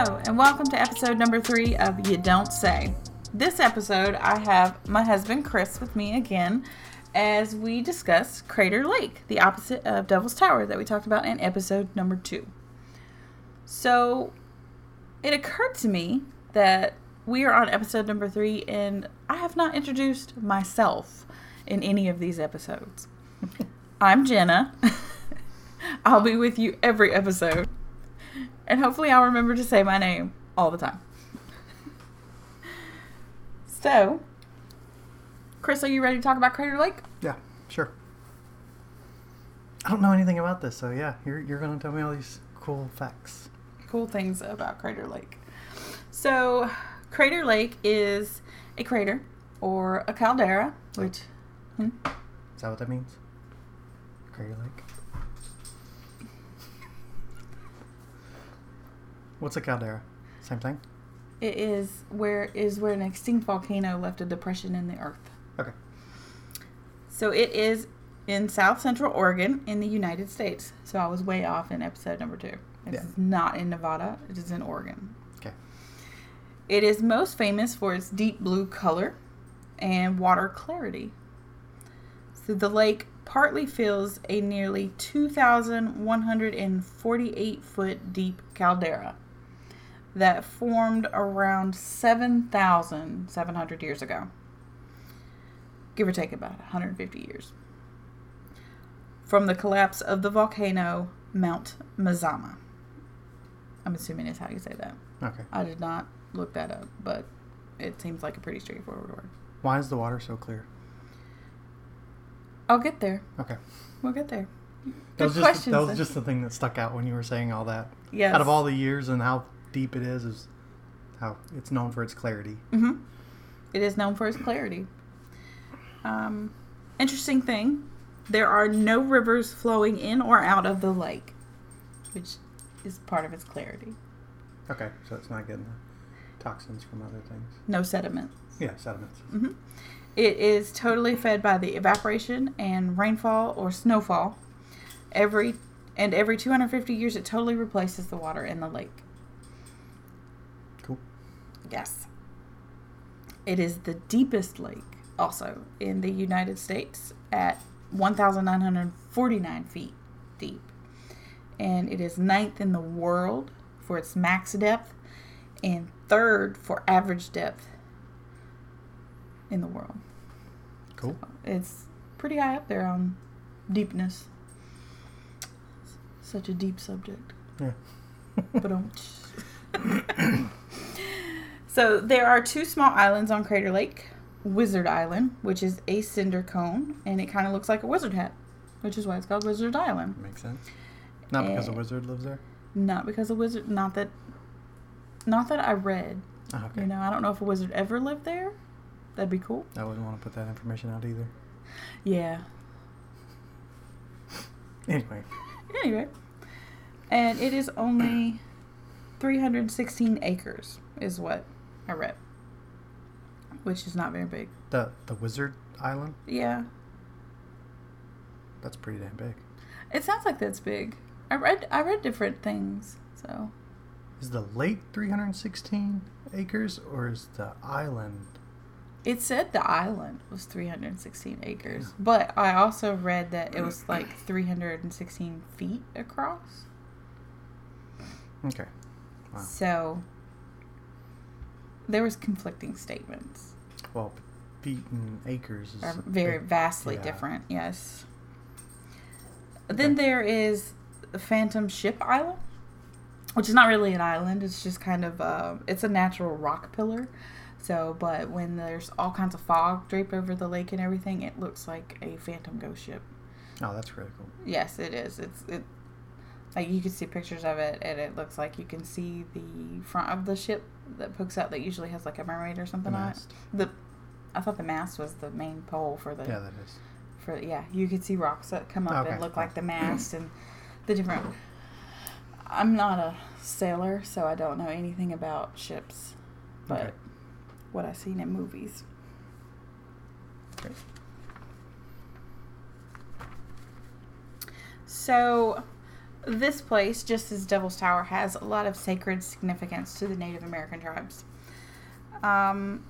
Hello, and welcome to episode number three of You Don't Say. This episode, I have my husband Chris with me again as we discuss Crater Lake, the opposite of Devil's Tower that we talked about in episode number two. So, it occurred to me that we are on episode number three, and I have not introduced myself in any of these episodes. I'm Jenna. I'll be with you every episode. And hopefully, I'll remember to say my name all the time. So, Chris, are you ready to talk about Crater Lake? Yeah, sure. I don't know anything about this, so yeah, you're, you're going to tell me all these cool facts. Cool things about Crater Lake. So, Crater Lake is a crater or a caldera, which. Hmm? Is that what that means? Crater Lake? What's a caldera? Same thing? It is where is where an extinct volcano left a depression in the earth. Okay. So it is in South Central Oregon in the United States. So I was way off in episode number two. It's Yeah. not in Nevada. It is in Oregon. Okay. It is most famous for its deep blue color and water clarity. So the lake partly fills a nearly 2,148 foot deep caldera that formed around 7,700 years ago. Give or take about 150 years. From the collapse of the volcano Mount Mazama. I'm assuming is how you say that. Okay. I did not look that up, but it seems like a pretty straightforward word. Why is the water so clear? I'll get there. Okay. We'll get there. That was, Good just, questions. that was just the thing that stuck out when you were saying all that. Yes. Out of all the years and how deep it is, is how it's known for its clarity. hmm It is known for its clarity. Um, interesting thing there are no rivers flowing in or out of the lake, which is part of its clarity. Okay, so it's not getting the toxins from other things. No sediment. Yeah, sediments. hmm It is totally fed by the evaporation and rainfall or snowfall. Every and every 250 years, it totally replaces the water in the lake. Yes. It is the deepest lake also in the United States at 1,949 feet deep. And it is ninth in the world for its max depth and third for average depth in the world. Cool. It's pretty high up there on deepness. Such a deep subject. Yeah. But so there are two small islands on Crater Lake. Wizard Island, which is a cinder cone, and it kind of looks like a wizard hat, which is why it's called Wizard Island. Makes sense. Not because a Eh. wizard lives there? Not because a wizard, not that, not that I read. Oh, okay. You know, I don't know if a wizard ever lived there. That'd be cool. I wouldn't want to put that information out either. Yeah. Anyway, Anyway, and it is only 316 acres, is what I read, which is not very big. the the wizard island, Yeah, that's pretty damn big. it sounds like that's big. I read I read different things, so Is the lake 316 acres or is the island? it said the island was 316 acres, but I also read that it was like 316 feet across. Okay. Wow. So there was conflicting statements. Well, feet and acres is are very big- vastly yeah. different. Yes. Then Okay. there is Phantom Ship Island, which is not really an island. It's just kind of uh, it's a natural rock pillar. So, but when there's all kinds of fog draped over the lake and everything, it looks like a phantom ghost ship. Oh, that's really cool. Yes, it is. It's it like you can see pictures of it, and it looks like you can see the front of the ship that pokes out. That usually has like a mermaid or The something on it. The I thought the mast was the main pole for the Yeah, that is. for yeah, you could see rocks that come up Okay. and look like the mast and the different. I'm not a sailor, so I don't know anything about ships, but Okay. what I've seen in movies. Okay. So, this place, just as Devil's Tower, has a lot of sacred significance to the Native American tribes. Um,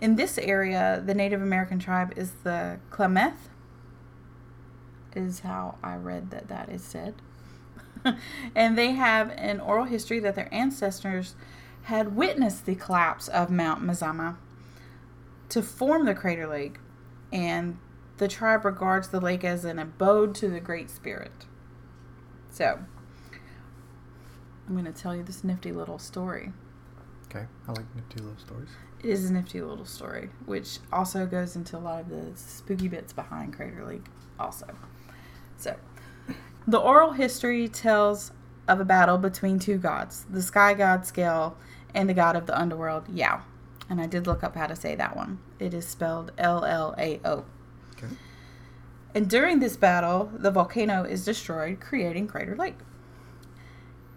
in this area, the Native American tribe is the Klamath, is how I read that that is said. and they have an oral history that their ancestors had witnessed the collapse of Mount Mazama to form the Crater Lake, and the tribe regards the lake as an abode to the Great Spirit. So, I'm going to tell you this nifty little story. Okay, I like nifty little stories. It is a nifty little story, which also goes into a lot of the spooky bits behind Crater Lake, also. So, the oral history tells of a battle between two gods the sky god Skell and the god of the underworld, Llao. And I did look up how to say that one. It is spelled L L A O. Okay. And during this battle, the volcano is destroyed, creating Crater Lake.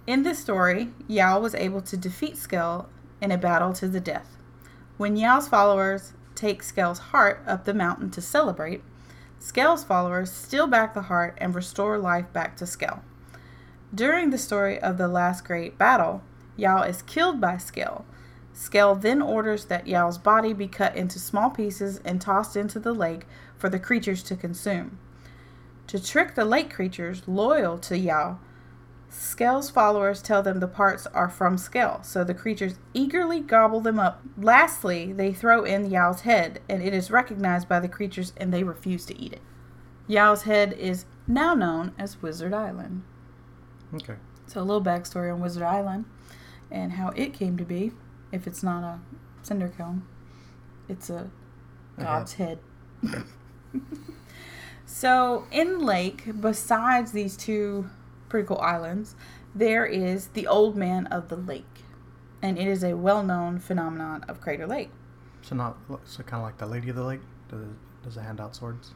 In this story, Llao was able to defeat Skell in a battle to the death. When Llao's followers take Skell's heart up the mountain to celebrate, Skell's followers steal back the heart and restore life back to Skell. During the story of the last great battle, Llao is killed by Skell. Skell then orders that Llao's body be cut into small pieces and tossed into the lake for the creatures to consume. To trick the lake creatures loyal to Llao, Skell's followers tell them the parts are from Skell, so the creatures eagerly gobble them up. Lastly, they throw in Llao's head, and it is recognized by the creatures and they refuse to eat it. Llao's head is now known as Wizard Island. Okay. So, a little backstory on Wizard Island and how it came to be. If it's not a cinder cone, it's a A god's head. so, in Lake, besides these two pretty cool islands, there is the Old Man of the Lake. And it is a well known phenomenon of Crater Lake. So not so kind of like the Lady of the Lake. Does does it hand out swords?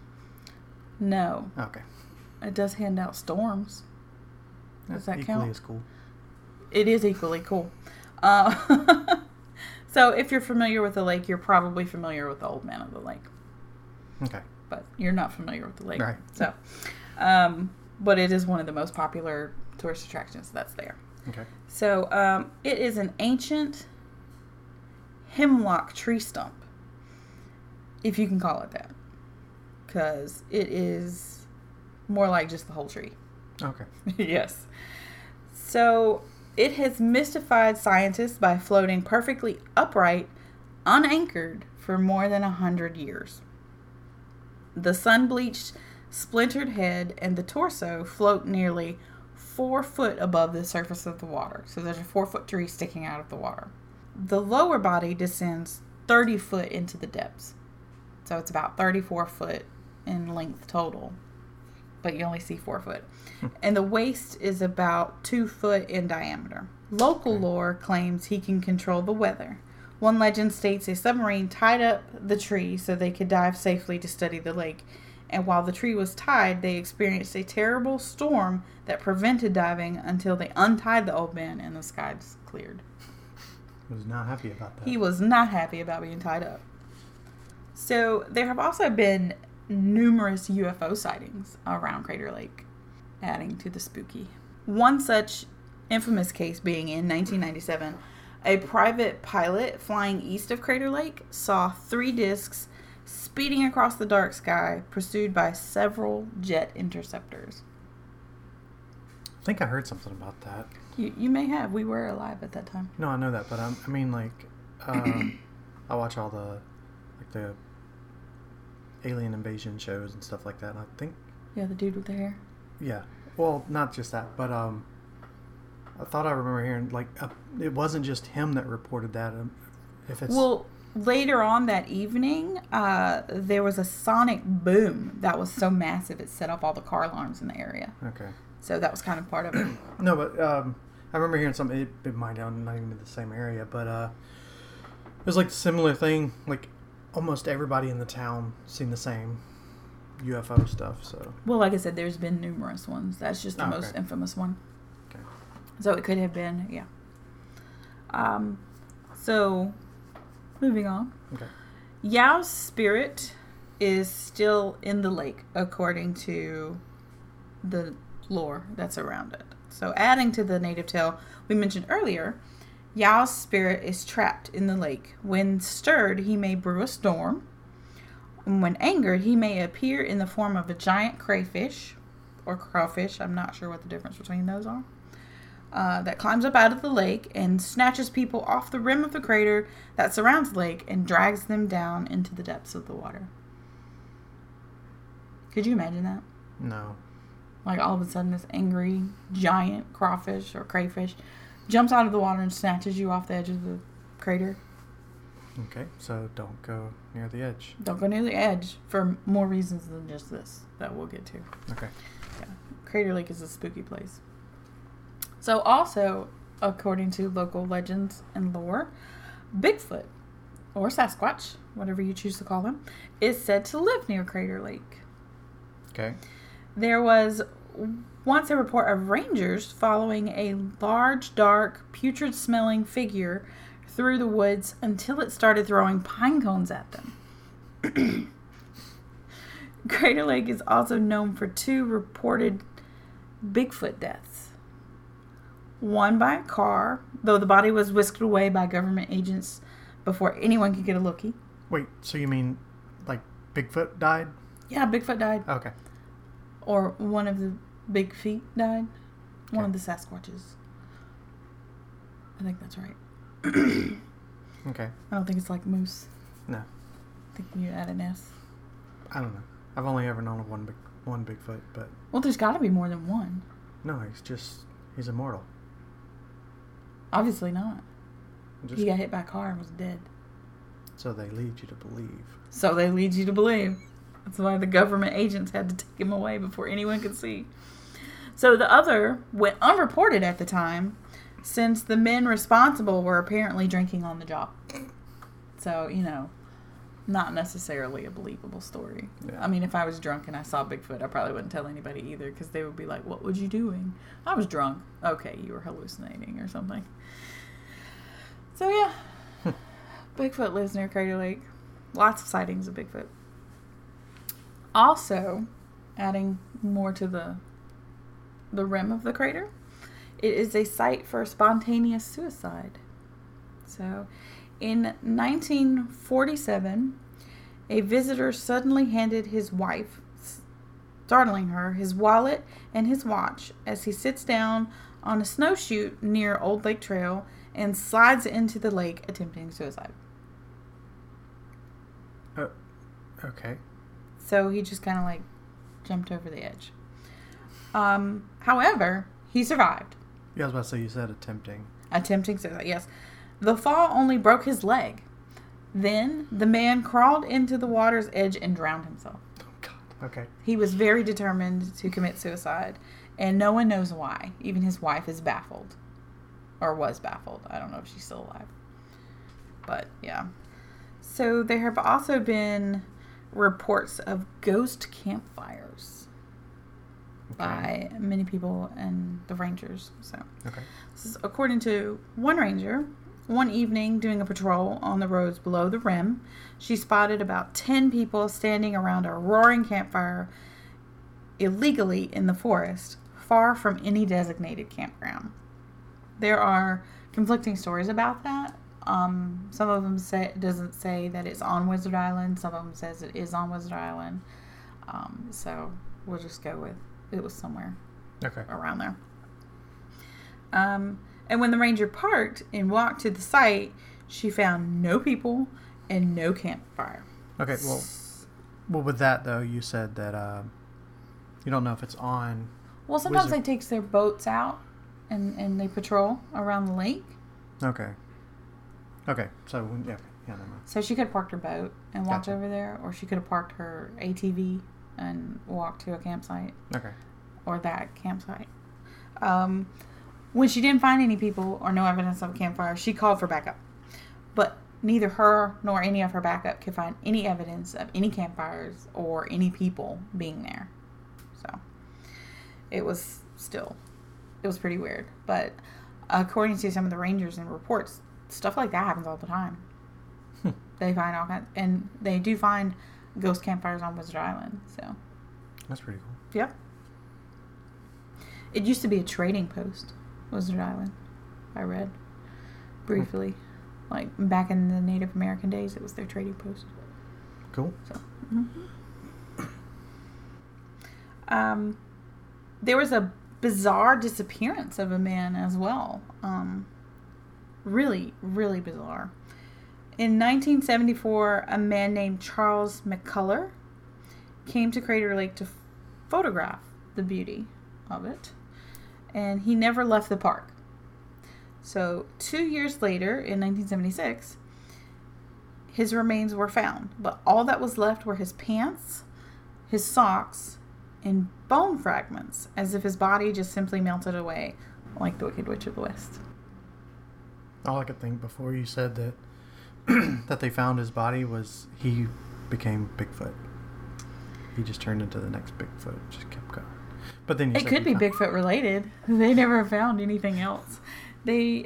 No, Okay. it does hand out storms. Does that equally count? as cool. It is equally cool. Uh, so, if you're familiar with the lake, you're probably familiar with the Old Man of the Lake. Okay. But you're not familiar with the lake. Right. So, um, but it is one of the most popular tourist attractions that's there. Okay. So, um, it is an ancient hemlock tree stump, if you can call it that, because it is more like just the whole tree. Okay. yes. So it has mystified scientists by floating perfectly upright, unanchored for more than a hundred years. The sun bleached, splintered head and the torso float nearly four foot above the surface of the water. So there's a four foot tree sticking out of the water. The lower body descends 30 foot into the depths. So it's about 34 foot in length total, but you only see four foot. Hmm. and the waist is about two foot in diameter. Local lore claims he can control the weather. One legend states a submarine tied up the tree so they could dive safely to study the lake. And while the tree was tied, they experienced a terrible storm that prevented diving until they untied the old man and the skies cleared. He was not happy about that. He was not happy about being tied up. So there have also been numerous UFO sightings around Crater Lake, adding to the spooky. One such infamous case being in 1997, a private pilot flying east of Crater Lake saw three discs speeding across the dark sky, pursued by several jet interceptors. I think I heard something about that. You, you may have. We were alive at that time. No, I know that, but um, I mean, like, um, I watch all the like the alien invasion shows and stuff like that. And I think, Yeah, the dude with the hair. yeah, well, not just that, but um, I thought I remember hearing like uh, it wasn't just him that reported that. Um, if it's Well, later on that evening, uh, there was a sonic boom that was so massive it set off all the car alarms in the area. okay, So that was kind of part of it. no, but um, I remember hearing something. It, it might not even in the same area, but uh, it was like a similar thing. Like almost everybody in the town seen the same UFO stuff. So well, like I said, there's been numerous ones. That's just the Oh, most okay. infamous one. So it could have been, yeah. Um, so moving on. okay, Llao's spirit is still in the lake, according to the lore that's around it. So, adding to the native tale we mentioned earlier, Llao's spirit is trapped in the lake. When stirred, he may brew a storm. And when angered, he may appear in the form of a giant crayfish or crawfish. I'm not sure what the difference between those are. Uh, that climbs up out of the lake and snatches people off the rim of the crater that surrounds the lake and drags them down into the depths of the water. Could you imagine that? No. Like all of a sudden, this angry giant crawfish or crayfish jumps out of the water and snatches you off the edge of the crater. Okay, so don't go near the edge. Don't go near the edge for more reasons than just this that we'll get to. Okay. Yeah. Crater Lake is a spooky place. So, also, according to local legends and lore, Bigfoot, or Sasquatch, whatever you choose to call him, is said to live near Crater Lake. Okay. There was once a report of rangers following a large, dark, putrid smelling figure through the woods until it started throwing pine cones at them. Crater Lake is also known for two reported Bigfoot deaths. One by a car, though the body was whisked away by government agents before anyone could get a lookie. Wait, so you mean like Bigfoot died? Yeah, Bigfoot died. Okay. Or one of the big feet died. One of the Sasquatches. I think that's right. Okay. I don't think it's like moose. No. I think you add an S. I don't know. I've only ever known of one big one Bigfoot, but Well, there's got to be more than one. no, he's just he's immortal. Obviously not. Just, He got hit by a car and was dead. So they lead you to believe. So they lead you to believe. That's why the government agents had to take him away before anyone could see. So the other went unreported at the time, since the men responsible were apparently drinking on the job. So, you know, not necessarily a believable story. Yeah. I mean, if I was drunk and I saw Bigfoot, I probably wouldn't tell anybody either because they would be like, What was you doing? I was drunk. Okay, you were hallucinating or something. So, yeah. Hmm. Bigfoot lives near Crater Lake. Lots of sightings of Bigfoot. Also, adding more to the the rim of the crater, it is a site for spontaneous suicide. So, in 1947, a visitor suddenly handed his wife, startling her, his wallet and his watch as he sits down on a snowshoe near Old Lake Trail and slides into the lake attempting suicide. Okay. So he just kind of like jumped over the edge. Um, however, he survived. Yeah, I was about to say you said attempting. Attempting suicide, yes. The fall only broke his leg. Then the man crawled into the water's edge and drowned himself. Oh God. Okay. He was very determined to commit suicide, and no one knows why. Even his wife is baffled. Or was baffled. I don't know if she's still alive. But yeah. So there have also been reports of ghost campfires by many people and the rangers. So Okay. this is according to one ranger. One evening, doing a patrol on the roads below the rim, she spotted about 10 people standing around a roaring campfire illegally in the forest, far from any designated campground. There are conflicting stories about that. Um, some of them say doesn't say that it's on Wizard Island. Some of them says it is on Wizard Island. Um, so we'll just go with it was somewhere Okay. around there. Um, and when the ranger parked and walked to the site, she found no people and no campfire. Okay. Well, well, with that though, you said that uh, you don't know if it's on. Well, sometimes Wizard- they takes their boats out and, and they patrol around the lake. Okay. Okay. So yeah. Yeah. Never mind. So she could have parked her boat and walked Gotcha. over there, or she could have parked her ATV and walked to a campsite Okay. or that campsite. Um, when she didn't find any people or no evidence of a campfire, she called for backup. But neither her nor any of her backup could find any evidence of any campfires or any people being there. So it was still, it was pretty weird. But according to some of the rangers and reports, stuff like that happens all the time. Hmm. They find all kinds, and they do find ghost campfires on Wizard Island. So. That's pretty cool. Yep. It used to be a trading post, Wizard Island. I read briefly, like back in the Native American days, it was their trading post. Cool. So, mhm. um, there was a bizarre disappearance of a man as well. Um, really, really bizarre. In 1974, a man named Charles McCullough came to Crater Lake to photograph the beauty of it, and he never left the park. So, two years later, in 1976, his remains were found, but all that was left were his pants, his socks, and bone fragments, as if his body just simply melted away, like the Wicked Witch of the West. All I could think before you said that that they found his body was he became Bigfoot. He just turned into the next Bigfoot. Just kept going. But then you It could be found- Bigfoot related. They never found anything else. They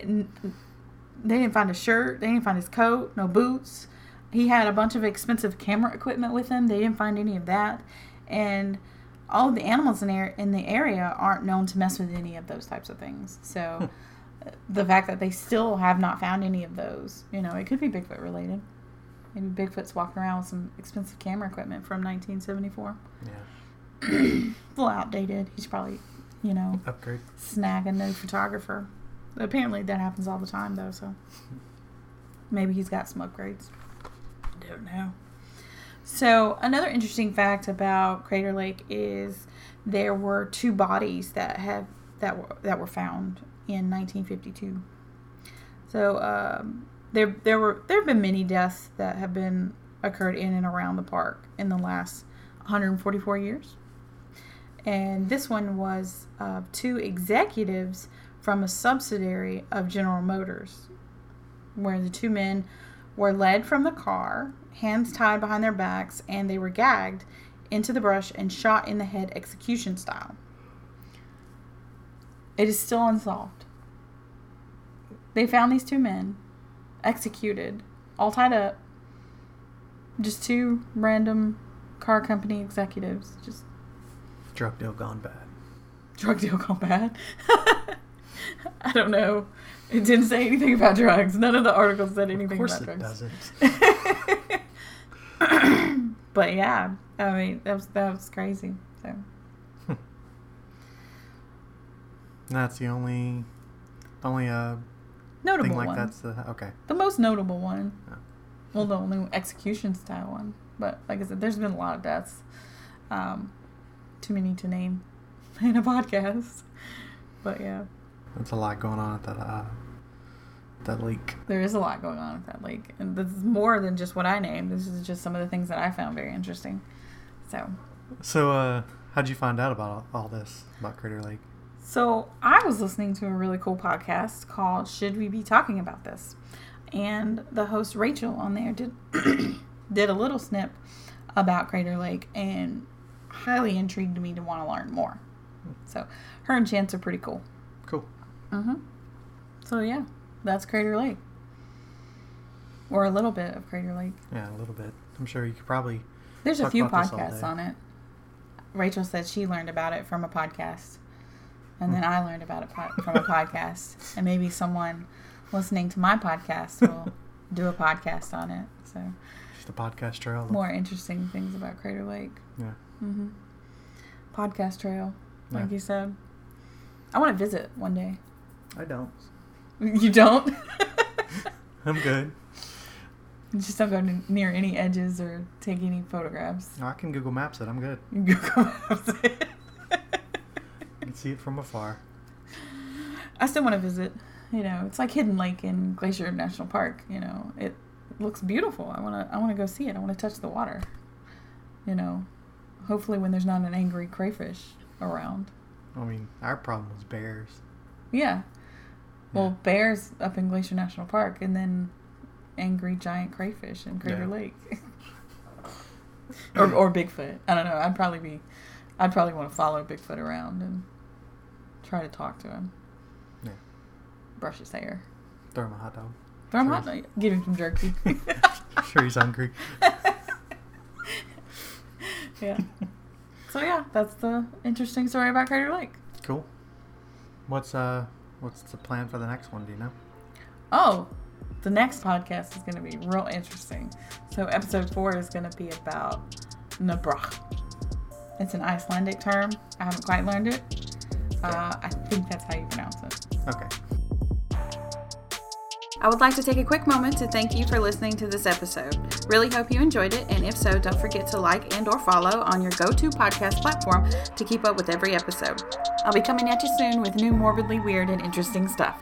they didn't find a shirt. They didn't find his coat. No boots. He had a bunch of expensive camera equipment with him. They didn't find any of that, and all the animals in there in the area aren't known to mess with any of those types of things. So, the fact that they still have not found any of those, you know, it could be Bigfoot related. Maybe Bigfoot's walking around with some expensive camera equipment from 1974. Yeah. A little outdated. He's probably, you know, Upgrade. snag a new photographer. Apparently that happens all the time though, so maybe he's got some upgrades. Don't know. So another interesting fact about Crater Lake is there were two bodies that have that were that were found in 1952. So um, there there were there have been many deaths that have been occurred in and around the park in the last 144 years and this one was uh, two executives from a subsidiary of General Motors, where the two men were led from the car, hands tied behind their backs, and they were gagged into the brush and shot in the head execution style. It is still unsolved. They found these two men executed, all tied up. Just two random car company executives, just Drug deal gone bad. drug deal gone bad. I don't know. It didn't say anything about drugs. None of the articles said anything about drugs. Of course it doesn't. but yeah, I mean that was that was crazy. So That's the only, only uh notable thing like one. that's the okay. The most notable one. Oh. Well, the only execution style one. But like I said, there's been a lot of deaths. Um, too many to name in a podcast. But yeah, That's a lot going on at that uh that lake. there is a lot going on at that lake, and this is more than just what I named. This is just some of the things that I found very interesting. So. So uh how'd you find out about all, all this about Crater Lake? So I was listening to a really cool podcast called "Should We Be Talking About This," and the host Rachel on there did did a little snip about Crater Lake and highly intrigued me to want to learn more. So her and Chance are pretty cool. Cool. Mm-hmm. So yeah, that's Crater Lake, or a little bit of Crater Lake. Yeah, a little bit. I'm sure you could probably There's a few podcasts on it. Rachel said she learned about it from a podcast, and then I learned about it po- from a podcast, and maybe someone listening to my podcast will do a podcast on it. So just the podcast trail. more interesting things about Crater Lake. Yeah. Hmm Podcast trail, like Yeah. you said. I want to visit one day. I don't. You don't? I'm good. Just don't go n- near any edges or take any photographs. No, I can Google Maps it. I'm good. Google Maps it. I can see it from afar. I still want to visit. You know, it's like Hidden Lake in Glacier National Park. You know, it looks beautiful. I want to. I want to go see it. I want to touch the water. You know, hopefully when there's not an angry crayfish around. I mean, our problem was bears. Yeah. Well, Yeah. bears up in Glacier National Park, and then angry giant crayfish in Crater Yeah. Lake. or or Bigfoot. I don't know. I'd probably be. I'd probably want to follow Bigfoot around and try to talk to him. Yeah. Brush his hair. Throw him a hot dog. Throw him Sure. hot dog. Give him some jerky. sure he's hungry. yeah. So yeah, that's the interesting story about Crater Lake. Cool. What's uh what's the plan for the next one? Do you know? Oh, the next podcast is going to be real interesting. So, episode four is going to be about Nabrach. It's an Icelandic term. I haven't quite learned it. Uh, I think that's how you pronounce it. Okay. I would like to take a quick moment to thank you for listening to this episode. Really hope you enjoyed it, and if so, don't forget to like and or follow on your go-to podcast platform to keep up with every episode. I'll be coming at you soon with new morbidly weird and interesting stuff.